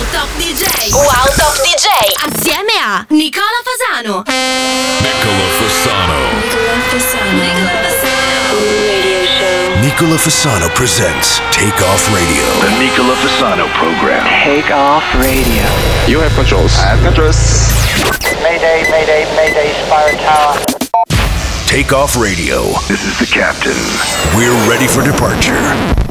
Wow Top DJ. Wow Top DJ. Assieme a Nicola Fasano. Nicola Fasano. Nicola Fasano. Nicola Fasano. Radio show. Nicola Fasano presents Take Off Radio. The Nicola Fasano program. Take off radio. You have controls. I have controls. Mayday, mayday, mayday, Spire Tower. Take Off Radio. This is the captain. We're ready for departure.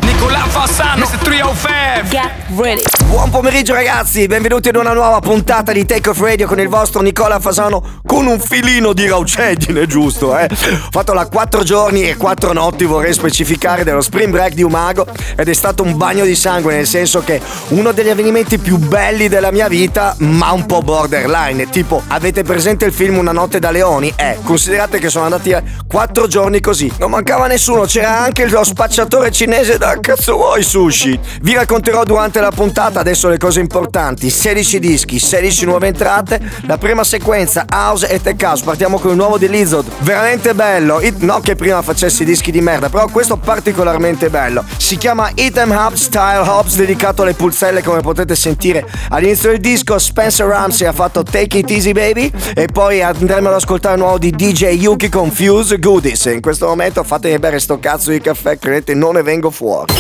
Nicola Fassano, Mr. 305. Get ready. Buon pomeriggio ragazzi, benvenuti ad una nuova puntata di Take Off Radio con il vostro Nicola Fasano con un filino di rauceggine, giusto eh? Ho fatto la 4 giorni e 4 notti, vorrei specificare, dello Spring Break di Umago ed è stato un bagno di sangue, nel senso che uno degli avvenimenti più belli della mia vita, ma un po' borderline, tipo avete presente il film Una notte da leoni? Eh, considerate che sono andati 4 giorni così, non mancava nessuno, c'era anche lo spacciatore cinese da cazzo vuoi sushi. Vi racconterò durante la puntata adesso le cose importanti, 16 dischi, 16 nuove entrate, la prima sequenza house e tech house, partiamo con il nuovo di Lizard, veramente bello, It- no che prima facessi dischi di merda, però questo particolarmente bello, si chiama Item Hub Style Hobbs dedicato alle pulselle come potete sentire all'inizio del disco. Spencer Ramsey ha fatto Take It Easy Baby. E poi andremo ad ascoltare il nuovo di DJ Yuki con Fuse Goodies in questo momento fatemi bere sto cazzo di caffè credete non ne vengo fuori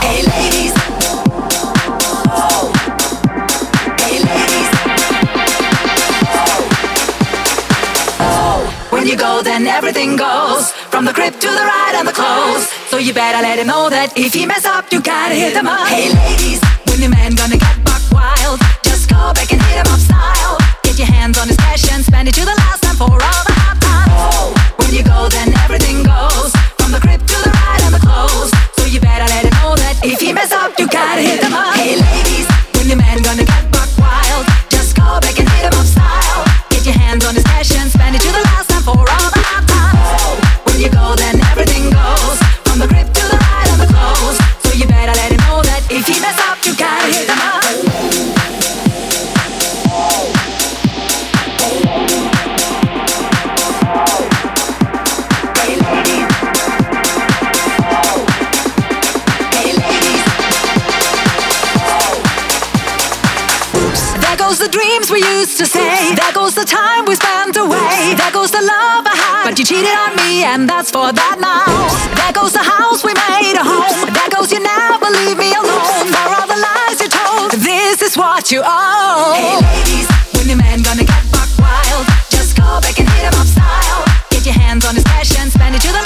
Hey ladies. Hey ladies. When you go, then everything goes. From the crib to the ride and the clothes. So you better let him know that if he mess up, you gotta hit him up. Hey ladies, when your man gonna get buck wild, just go back and hit him up style. Get your hands on his cash and spend it to the last time for all times. When you go, then everything goes. From the to the ride and the clothes. So you better let know that if he mess up, you gotta hit him up. Hey ladies, when your man gonna get used to say. There goes the time we spent away. There goes the love I had. But you cheated on me, and that's for that now. There goes the house we made a home. There goes you never leave me alone. For all the lies you told, this is what you owe. Hey ladies, when your man gonna get buck wild? Just go back and hit him up style. Get your hands on his and spend it to the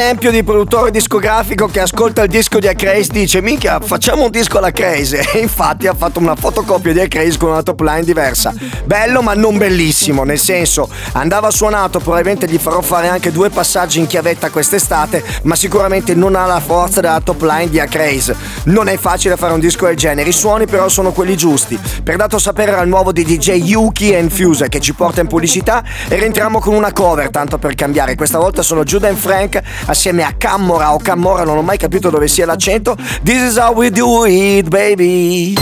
Esempio di produttore discografico che ascolta il disco di Acraze dice minchia facciamo un disco alla Craze e infatti ha fatto una fotocopia di Acraze con una top line diversa. Bello ma non bellissimo nel senso andava suonato probabilmente gli farò fare anche due passaggi in chiavetta quest'estate ma sicuramente non ha la forza della top line di Acraze. Non è facile fare un disco del genere. I suoni però sono quelli giusti. Per dato sapere il nuovo di DJ Yuki and Fuse che ci porta in pubblicità e rientriamo con una cover tanto per cambiare. Questa volta sono Judah and Frank assieme a Cammora o Cammora non ho mai capito dove sia l'accento This is how we do it baby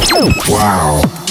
Wow.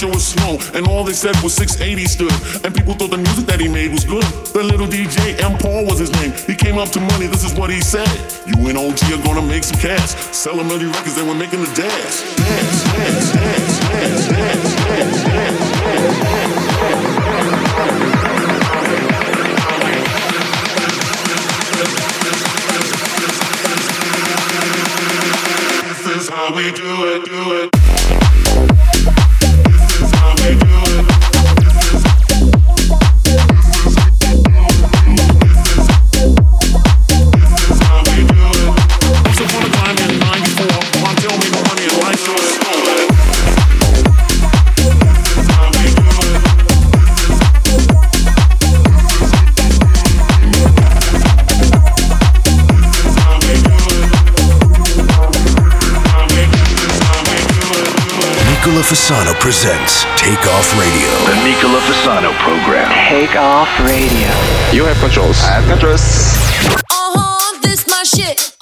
shit was slow, and all they said was 680 stood. And people thought the music that he made was good. The little DJ, M. Paul was his name. He came up to money, this is what he said. You and OG are gonna make some cash. Sell a million records, they were making the dash. Dance, dance, dance, dance, dance, dance, dance, dance. how we do it, do Fasano presents Take Off Radio. The Nicola Fasano program. Take off radio. You have controls. I have controls. Uh-huh, this my shit.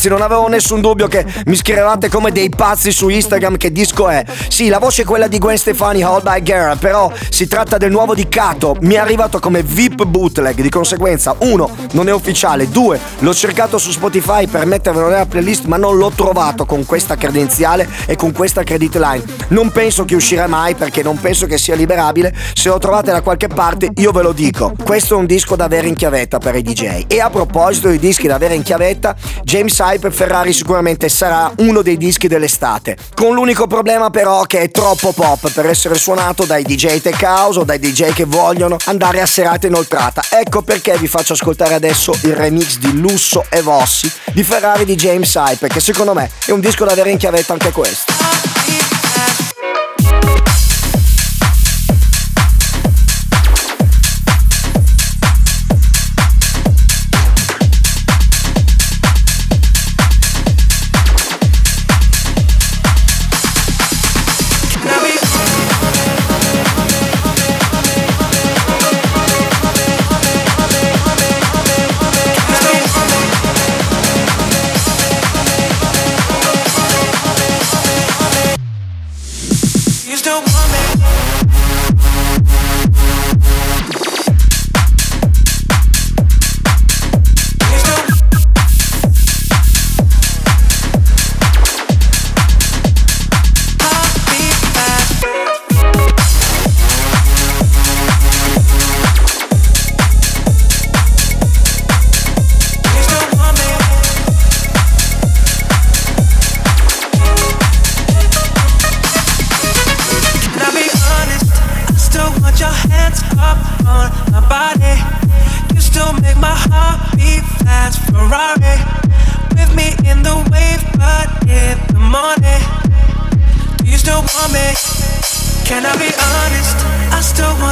Ragazzi, non avevo nessun dubbio che mi scrivevate come dei pazzi su Instagram che disco è. Sì, la voce è quella di Gwen Stefani, Hold by Girl, però si tratta del nuovo di Kato, mi è arrivato come VIP bootleg, di conseguenza, uno, non è ufficiale, due, l'ho cercato su Spotify per mettervelo nella playlist ma non l'ho trovato con questa credenziale e con questa credit line. Non penso che uscirà mai perché non penso che sia liberabile, se lo trovate da qualche parte io ve lo dico. Questo è un disco da avere in chiavetta per i DJ. E a proposito di dischi da avere in chiavetta, James Hype Ferrari sicuramente sarà uno dei dischi dell'estate. Con l'unico problema però che è troppo pop per essere suonato dai DJ tech house o dai DJ che vogliono andare a serata inoltrata. Ecco perché vi faccio ascoltare adesso il remix di Lusso e Vossi di Ferrari di James Hype, che secondo me è un disco da avere in chiavetta anche questo.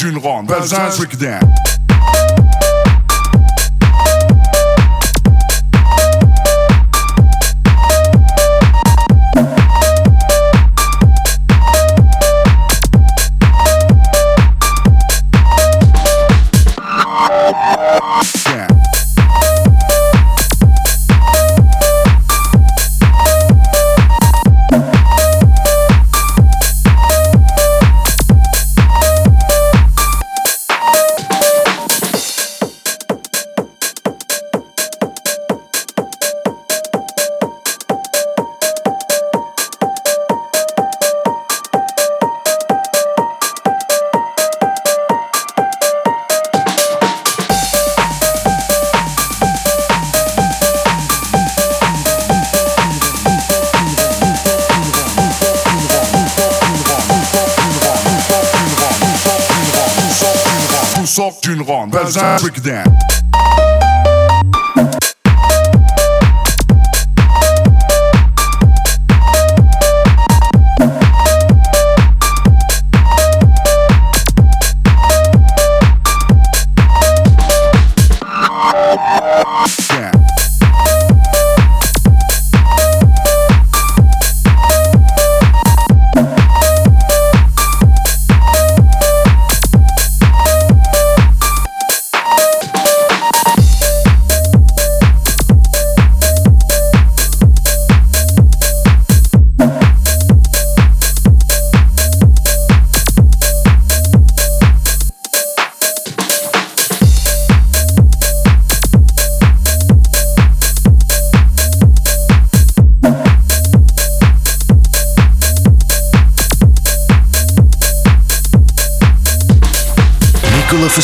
D'une ronde. Bazin, break down. une ronde, vas-y, breakdown.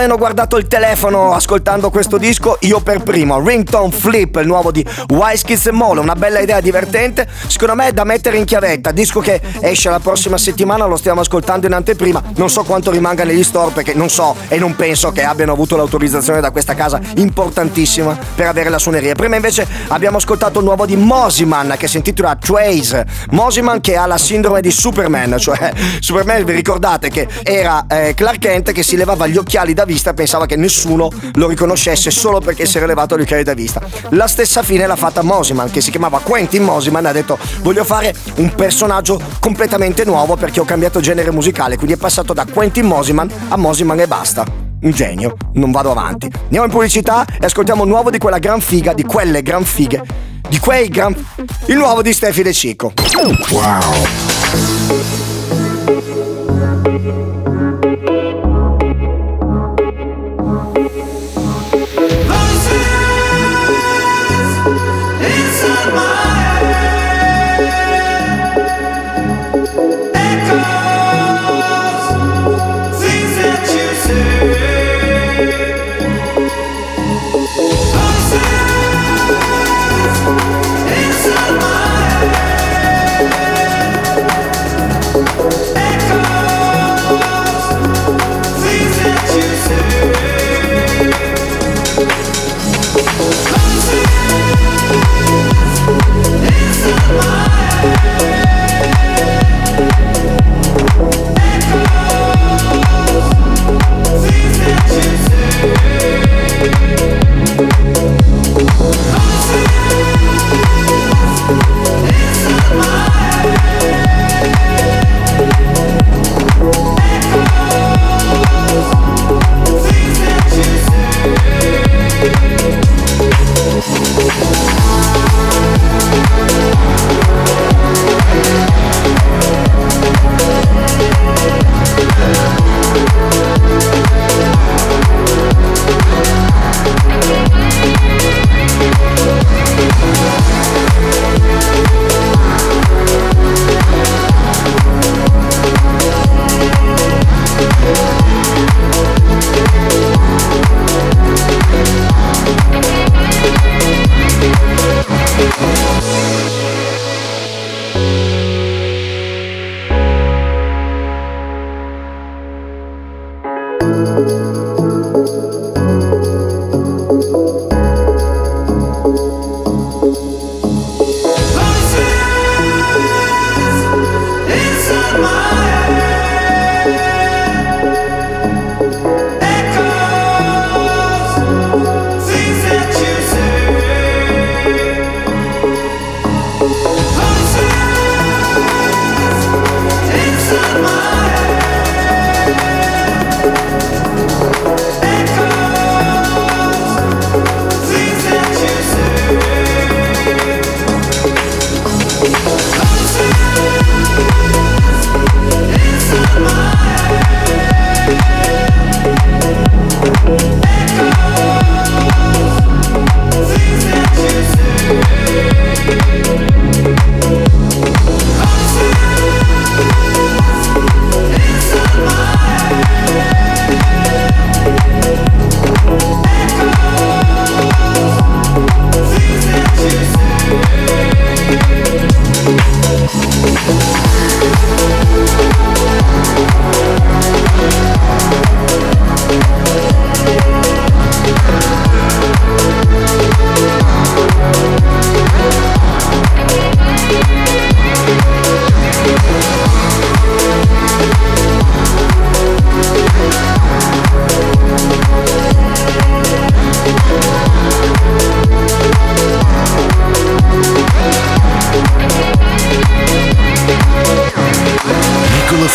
Voi hanno guardato il telefono ascoltando questo disco, io per primo. Ringtone Flip, il nuovo di Wise Kids e Molo, una bella idea divertente. Secondo me è da mettere in chiavetta. Disco che esce la prossima settimana, lo stiamo ascoltando in anteprima. Non so quanto rimanga negli store perché non so e non penso che abbiano avuto l'autorizzazione da questa casa importantissima per avere la suoneria. Prima invece abbiamo ascoltato il nuovo di Mosiman che si intitola Trace. Mosiman che ha la sindrome di Superman, cioè Superman vi ricordate che era eh, Clark Kent che si levava gli occhiali da vista pensava che nessuno lo riconoscesse solo perché si era levato gli occhiali da vista. La stessa fine l'ha fatta Mosiman che si chiamava Quentin Mosiman ha detto voglio fare un personaggio completamente nuovo perché ho cambiato genere musicale, quindi è passato da Quentin Mosiman a Mosiman e basta. Un genio, non vado avanti. Andiamo in pubblicità e ascoltiamo il nuovo di quella gran figa, di quelle gran fighe, di quei gran... il nuovo di Steffi De Cico. Wow.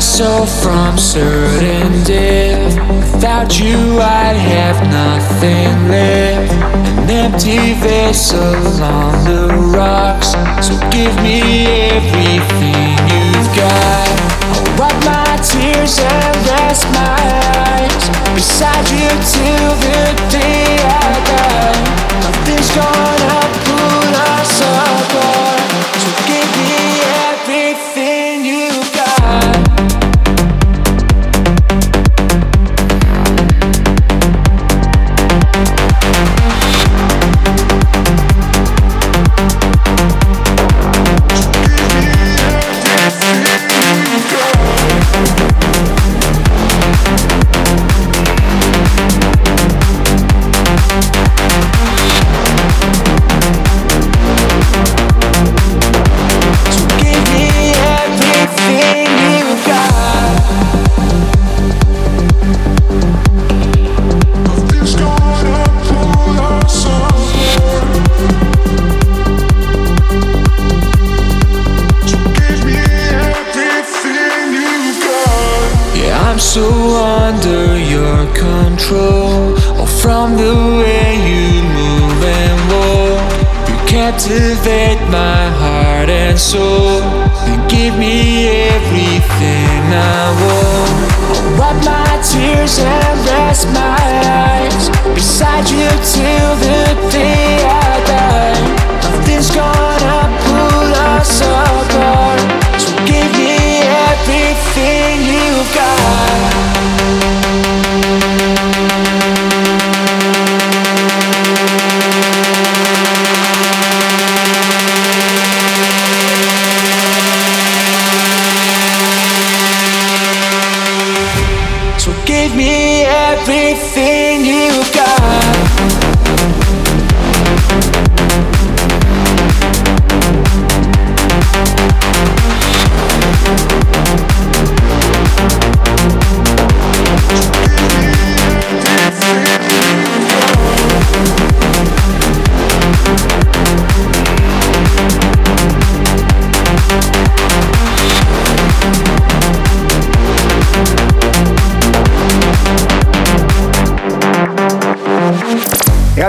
Save my soul from certain death. Without you, I'd have nothing left. An empty vessel on the rocks. So give me everything you've got. I'll wipe my tears and rest my eyes beside you till the day I die. Nothing's gonna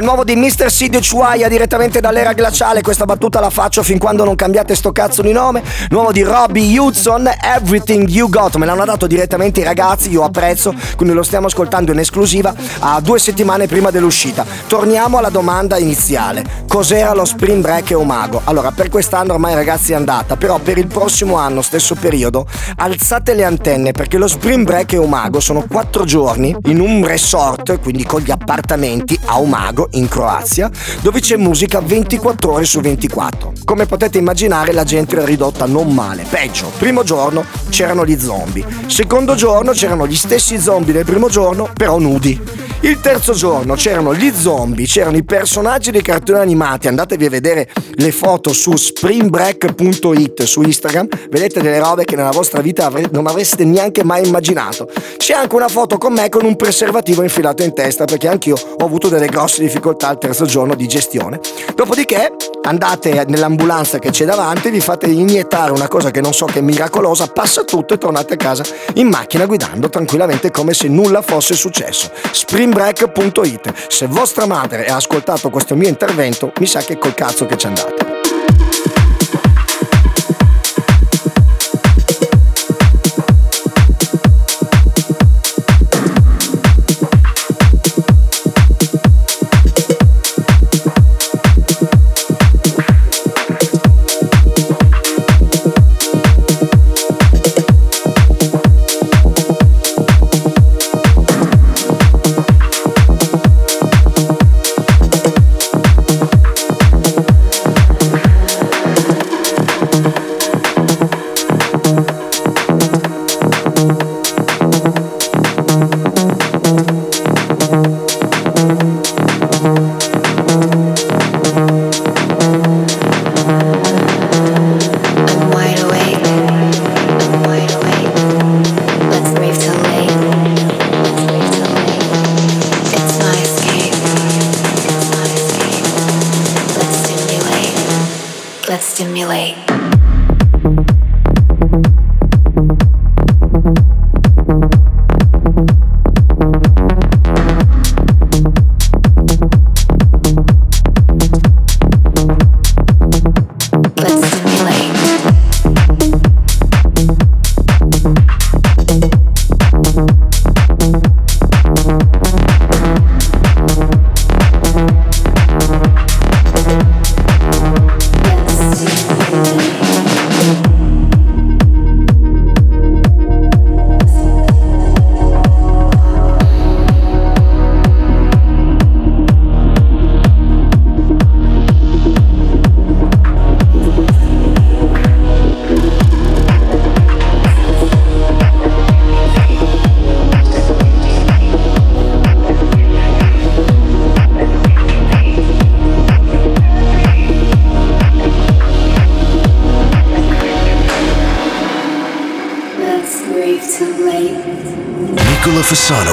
nuovo di Mr. Sid Chuaya direttamente dall'era glaciale. Questa battuta la faccio fin quando non cambiate sto cazzo di nome. Nuovo di Robbie Hudson, Everything You Got. Me l'hanno dato direttamente i ragazzi, io apprezzo, quindi lo stiamo ascoltando in esclusiva a due settimane prima dell'uscita. Torniamo alla domanda iniziale. Cos'era lo Spring Break e Umago? Allora, per quest'anno ormai ragazzi è andata, però per il prossimo anno, stesso periodo, alzate le antenne perché lo Spring Break e Umago sono quattro giorni in un resort, quindi con gli appartamenti a Umago in Croazia, dove c'è musica 24 ore su 24. Come potete immaginare la gente era ridotta non male, peggio. Primo giorno c'erano gli zombie, secondo giorno c'erano gli stessi zombie del primo giorno, però nudi. Il terzo giorno c'erano gli zombie, c'erano i personaggi dei cartoni animati, andatevi a vedere le foto su springbreak.it su Instagram, vedete delle robe che nella vostra vita avre- non avreste neanche mai immaginato. C'è anche una foto con me con un preservativo infilato in testa perché anch'io ho avuto delle grosse difficoltà al terzo giorno di gestione. Dopodiché andate nell'ambulanza che c'è davanti, vi fate iniettare una cosa che non so che è miracolosa, passa tutto e tornate a casa in macchina guidando tranquillamente come se nulla fosse successo. Springbreak.it Se vostra madre ha ascoltato questo mio intervento, mi sa che col cazzo che ci andate.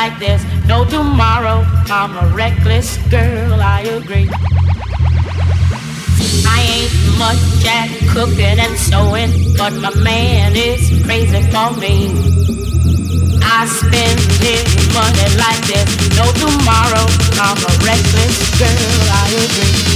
like there's no tomorrow. I'm a reckless girl, I agree. I ain't much at cooking and sewing, but my man is crazy for me. I spend his money like there's no tomorrow. I'm a reckless girl, I agree.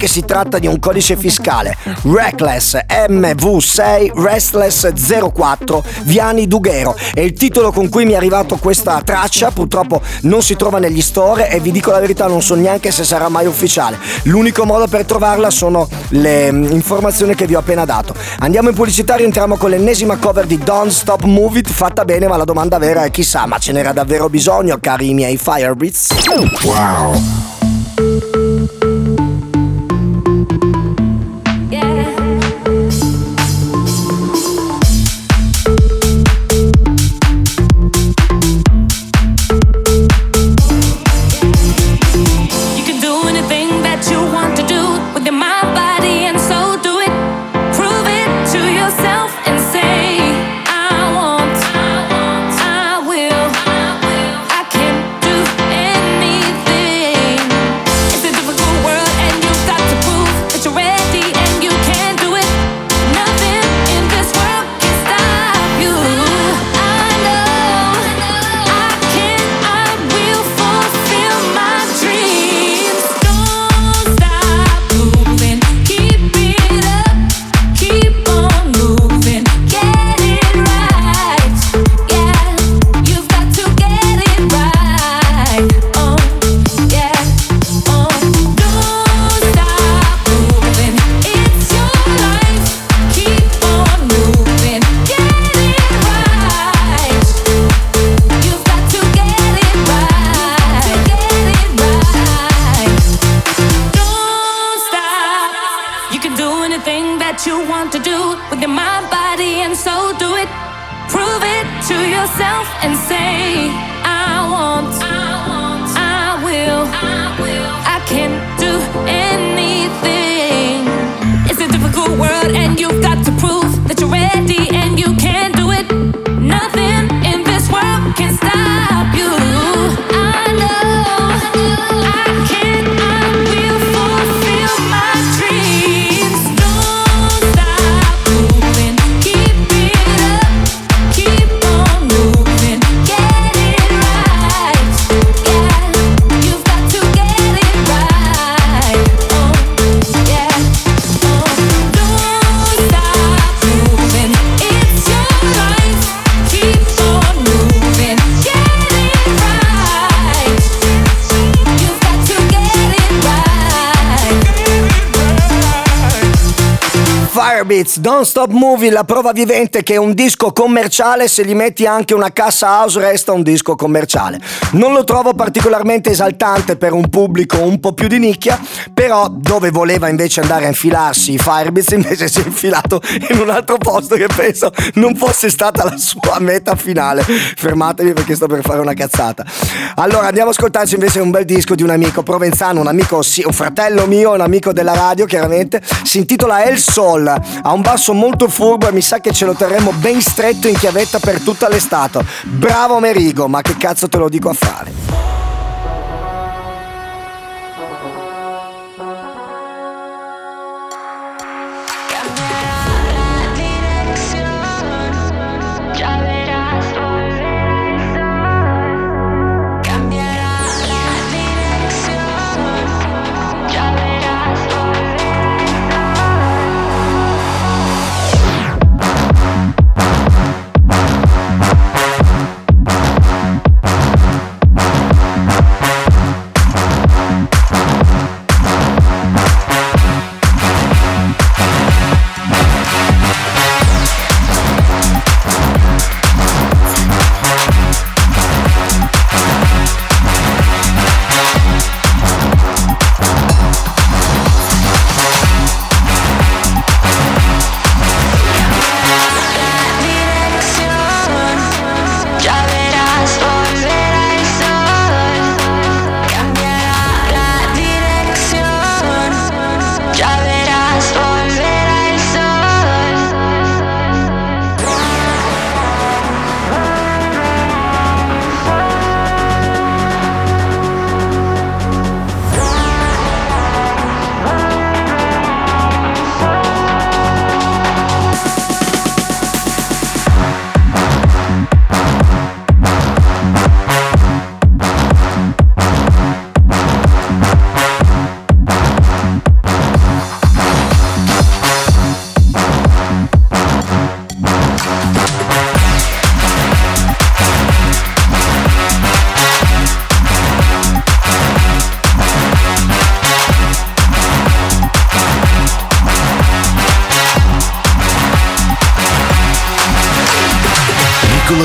Che si tratta di un codice fiscale. Reckless MV6 Restless 04 Viani Dughero è il titolo con cui mi è arrivato questa traccia, purtroppo non si trova negli store e vi dico la verità non so neanche se sarà mai ufficiale. L'unico modo per trovarla sono le mm, informazioni che vi ho appena dato. Andiamo in pubblicità, rientriamo con l'ennesima cover di Don't Stop Move It, fatta bene, ma la domanda vera è chissà, ma ce n'era davvero bisogno, cari miei Firebeats? Wow. Firebeats, Don't Stop Moving, la prova vivente che un disco commerciale, se gli metti anche una cassa house, resta un disco commerciale. Non lo trovo particolarmente esaltante per un pubblico un po' più di nicchia, però dove voleva invece andare a infilarsi Firebeats invece si è infilato in un altro posto che penso non fosse stata la sua meta finale. Fermatevi perché sto per fare una cazzata. Allora andiamo a ascoltarci invece un bel disco di un amico provenzano, un amico, sì, un fratello mio, un amico della radio chiaramente, si intitola El Sol, ha un basso molto furbo e mi sa che ce lo terremo ben stretto in chiavetta per tutta l'estate. Bravo Merigo, ma che cazzo te lo dico a fare?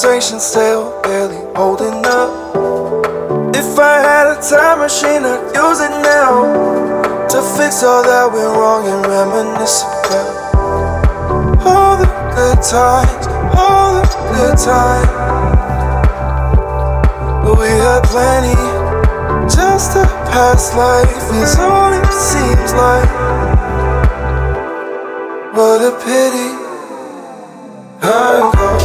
Conversation still barely holding up. If I had a time machine, I'd use it now to fix all that went wrong and reminisce about all the good times, all the good times. But we had plenty. Just a past life is all it seems like. What a pity. I'm caught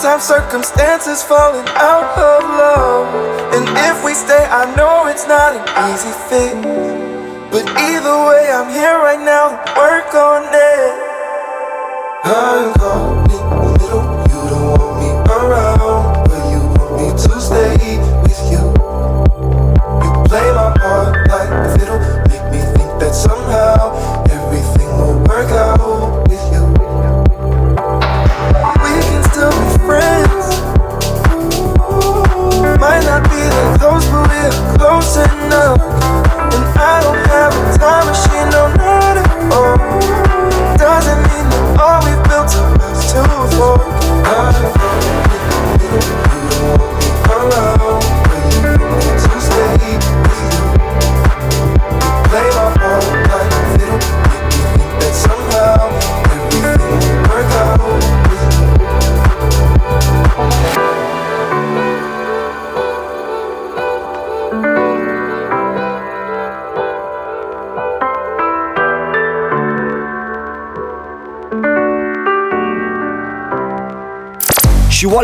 Sometimes circumstances falling out of love. And if we stay, I know it's not an easy fix. But either way, I'm here right now work on it. I'm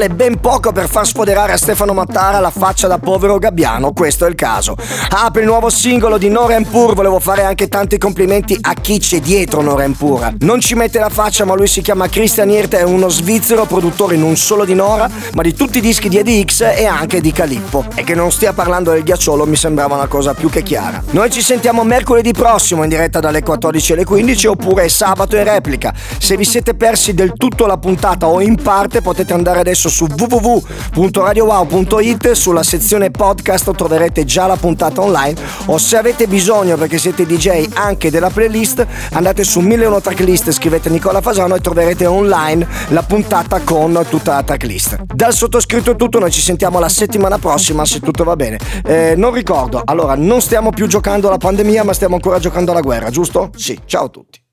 vuole ben poco per far sfoderare a Stefano Mattara la faccia da povero gabbiano, questo è il caso. Apre il nuovo singolo di Nora Pur, volevo fare anche tanti complimenti a chi c'è dietro Nora Pur. Non ci mette la faccia, ma lui si chiama Christian Hirte, è uno svizzero produttore non solo di Nora, ma di tutti i dischi di EDX e anche di Calippo. E che non stia parlando del ghiacciolo mi sembrava una cosa più che chiara. Noi ci sentiamo mercoledì prossimo in diretta dalle 14 alle 15 oppure sabato in replica. Se vi siete persi del tutto la puntata o in parte potete andare adesso su www.radiowow.it sulla sezione podcast troverete già la puntata online o se avete bisogno perché siete DJ anche della playlist andate su 1001 tracklist scrivete Nicola Fasano e troverete online la puntata con tutta la tracklist. Dal sottoscritto è tutto noi ci sentiamo la settimana prossima se tutto va bene. Eh, non ricordo. Allora non stiamo più giocando alla pandemia ma stiamo ancora giocando alla guerra giusto? sì ciao a tutti